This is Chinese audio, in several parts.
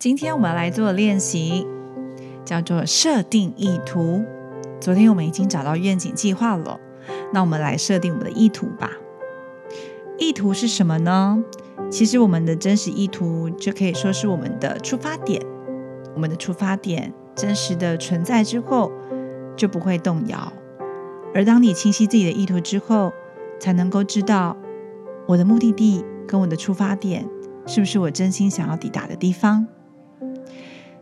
今天我们来做练习，叫做设定意图。昨天我们已经找到愿景计划了，那我们来设定我们的意图吧。意图是什么呢？其实我们的真实意图就可以说是我们的出发点。我们的出发点真实的存在之后，就不会动摇。而当你清晰自己的意图之后，才能够知道我的目的地跟我的出发点是不是我真心想要抵达的地方。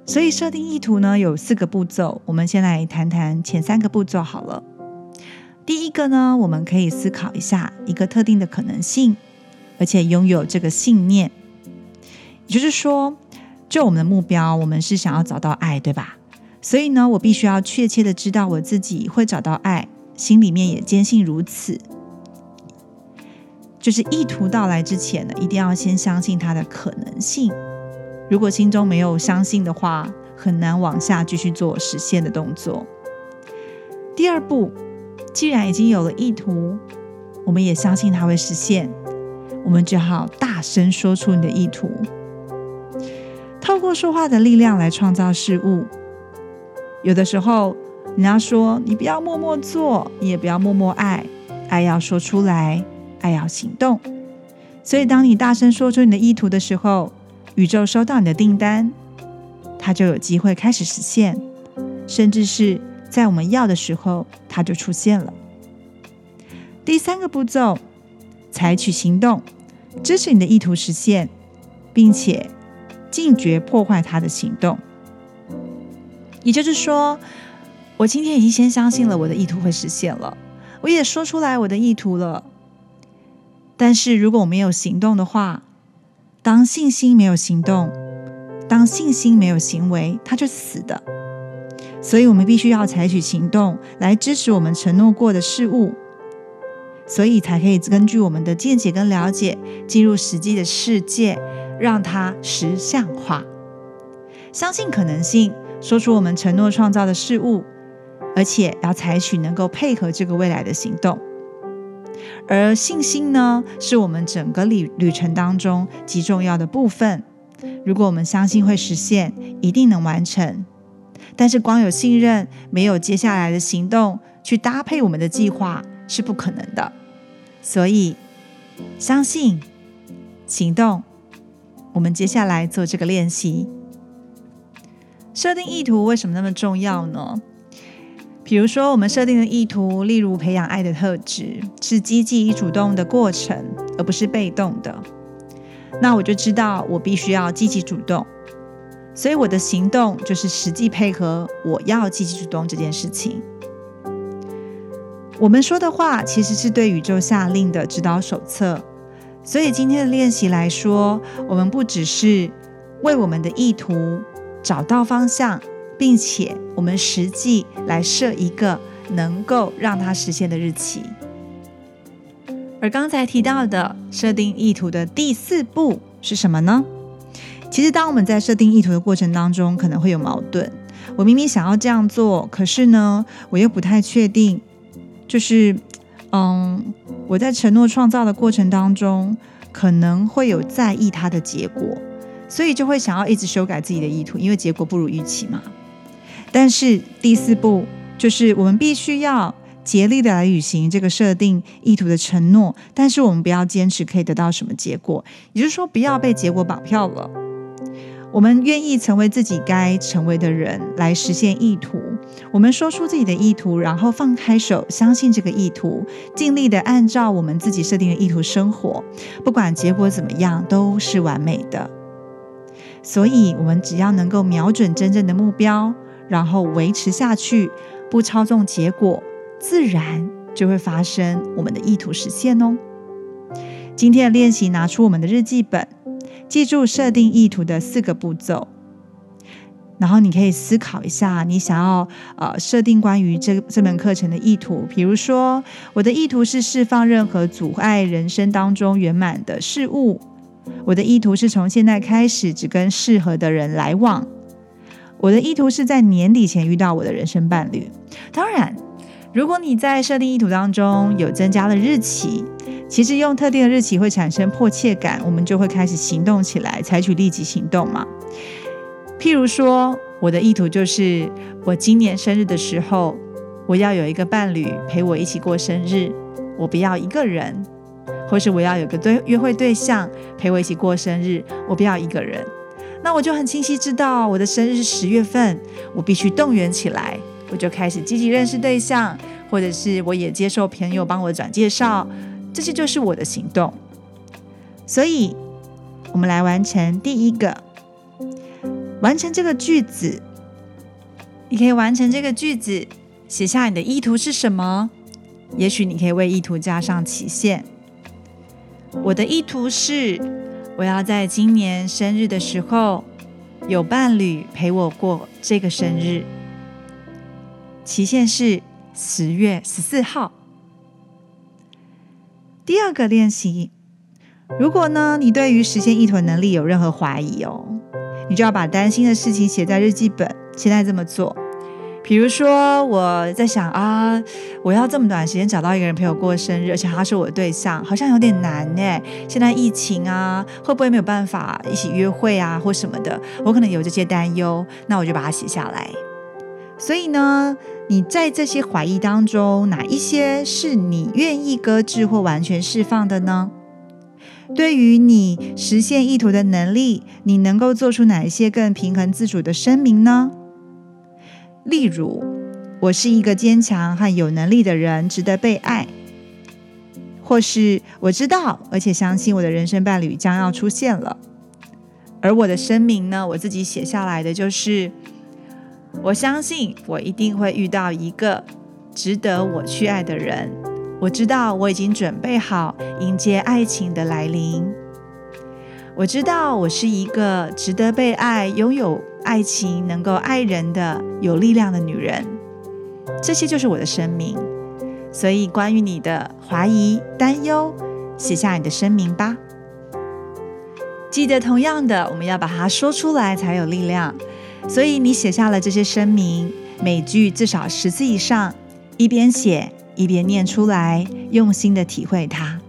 所以设定意图呢有四个步骤，我们先来谈谈前三个步骤好了。第一个呢，我们可以思考一下一个特定的可能性，而且拥有这个信念，也就是说，就我们的目标，我们是想要找到爱，对吧？所以呢，我必须要确切的知道我自己会找到爱，心里面也坚信如此。就是意图到来之前呢，一定要先相信它的可能性。如果心中没有相信的话，很难往下继续做实现的动作。第二步，既然已经有了意图，我们也相信它会实现，我们就好大声说出你的意图。透过说话的力量来创造事物。有的时候，人家说你不要默默做，你也不要默默爱，爱要说出来，爱要行动。所以，当你大声说出你的意图的时候，宇宙收到你的订单，它就有机会开始实现，甚至是在我们要的时候，它就出现了。第三个步骤，采取行动，支持你的意图实现，并且禁绝破坏它的行动。也就是说，我今天已经先相信了我的意图会实现了，我也说出来我的意图了。但是如果我没有行动的话，当信心没有行动，当信心没有行为，它就是死的。所以，我们必须要采取行动来支持我们承诺过的事物，所以才可以根据我们的见解跟了解，进入实际的世界，让它实相化。相信可能性，说出我们承诺创造的事物，而且要采取能够配合这个未来的行动。而信心呢，是我们整个旅旅程当中极重要的部分。如果我们相信会实现，一定能完成。但是光有信任，没有接下来的行动去搭配我们的计划，是不可能的。所以，相信、行动。我们接下来做这个练习。设定意图为什么那么重要呢？比如说，我们设定的意图，例如培养爱的特质，是积极主动的过程，而不是被动的。那我就知道，我必须要积极主动，所以我的行动就是实际配合我要积极主动这件事情。我们说的话，其实是对宇宙下令的指导手册。所以今天的练习来说，我们不只是为我们的意图找到方向。并且我们实际来设一个能够让它实现的日期。而刚才提到的设定意图的第四步是什么呢？其实当我们在设定意图的过程当中，可能会有矛盾。我明明想要这样做，可是呢，我又不太确定。就是，嗯，我在承诺创造的过程当中，可能会有在意它的结果，所以就会想要一直修改自己的意图，因为结果不如预期嘛。但是第四步就是我们必须要竭力的来履行这个设定意图的承诺，但是我们不要坚持可以得到什么结果，也就是说不要被结果绑票了。我们愿意成为自己该成为的人来实现意图。我们说出自己的意图，然后放开手，相信这个意图，尽力的按照我们自己设定的意图生活，不管结果怎么样都是完美的。所以，我们只要能够瞄准真正的目标。然后维持下去，不操纵结果，自然就会发生我们的意图实现哦。今天的练习，拿出我们的日记本，记住设定意图的四个步骤。然后你可以思考一下，你想要呃设定关于这这门课程的意图。比如说，我的意图是释放任何阻碍人生当中圆满的事物。我的意图是从现在开始只跟适合的人来往。我的意图是在年底前遇到我的人生伴侣。当然，如果你在设定意图当中有增加了日期，其实用特定的日期会产生迫切感，我们就会开始行动起来，采取立即行动嘛。譬如说，我的意图就是我今年生日的时候，我要有一个伴侣陪我一起过生日，我不要一个人；或是我要有个对约会对象陪我一起过生日，我不要一个人。那我就很清晰知道，我的生日是十月份，我必须动员起来，我就开始积极认识对象，或者是我也接受朋友帮我转介绍，这些就是我的行动。所以，我们来完成第一个。完成这个句子，你可以完成这个句子，写下你的意图是什么。也许你可以为意图加上期限。我的意图是，我要在今年生日的时候有伴侣陪我过这个生日。期限是十月十四号。第二个练习，如果呢，你对于实现意图能力有任何怀疑哦。你就要把担心的事情写在日记本。现在这么做，比如说我在想啊，我要这么短时间找到一个人陪我过生日，而且他是我的对象，好像有点难呢。现在疫情啊，会不会没有办法一起约会啊，或什么的？我可能有这些担忧，那我就把它写下来。所以呢，你在这些怀疑当中，哪一些是你愿意搁置或完全释放的呢？对于你实现意图的能力，你能够做出哪一些更平衡自主的声明呢？例如，我是一个坚强和有能力的人，值得被爱；或是我知道而且相信我的人生伴侣将要出现了。而我的声明呢，我自己写下来的就是：我相信我一定会遇到一个值得我去爱的人。我知道我已经准备好迎接爱情的来临。我知道我是一个值得被爱、拥有爱情、能够爱人的有力量的女人。这些就是我的声明。所以，关于你的怀疑、担忧，写下你的声明吧。记得，同样的，我们要把它说出来才有力量。所以，你写下了这些声明，每句至少十次以上，一边写。一边念出来，用心的体会它。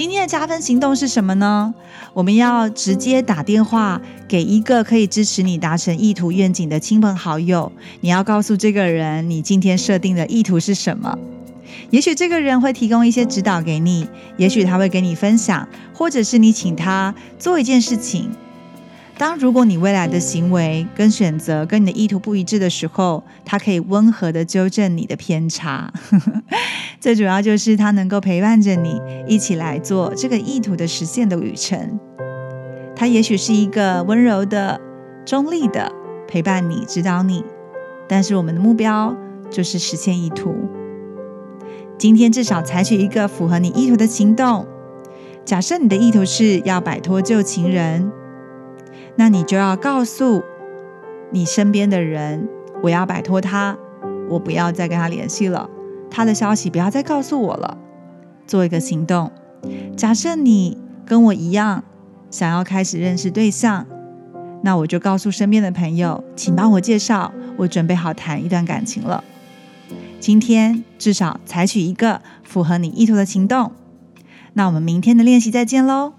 今天的加分行动是什么呢？我们要直接打电话给一个可以支持你达成意图愿景的亲朋好友。你要告诉这个人，你今天设定的意图是什么？也许这个人会提供一些指导给你，也许他会给你分享，或者是你请他做一件事情。当如果你未来的行为跟选择跟你的意图不一致的时候，它可以温和的纠正你的偏差。最主要就是它能够陪伴着你一起来做这个意图的实现的旅程。它也许是一个温柔的、中立的陪伴你、指导你，但是我们的目标就是实现意图。今天至少采取一个符合你意图的行动。假设你的意图是要摆脱旧情人。那你就要告诉你身边的人，我要摆脱他，我不要再跟他联系了，他的消息不要再告诉我了。做一个行动。假设你跟我一样想要开始认识对象，那我就告诉身边的朋友，请帮我介绍，我准备好谈一段感情了。今天至少采取一个符合你意图的行动。那我们明天的练习再见喽。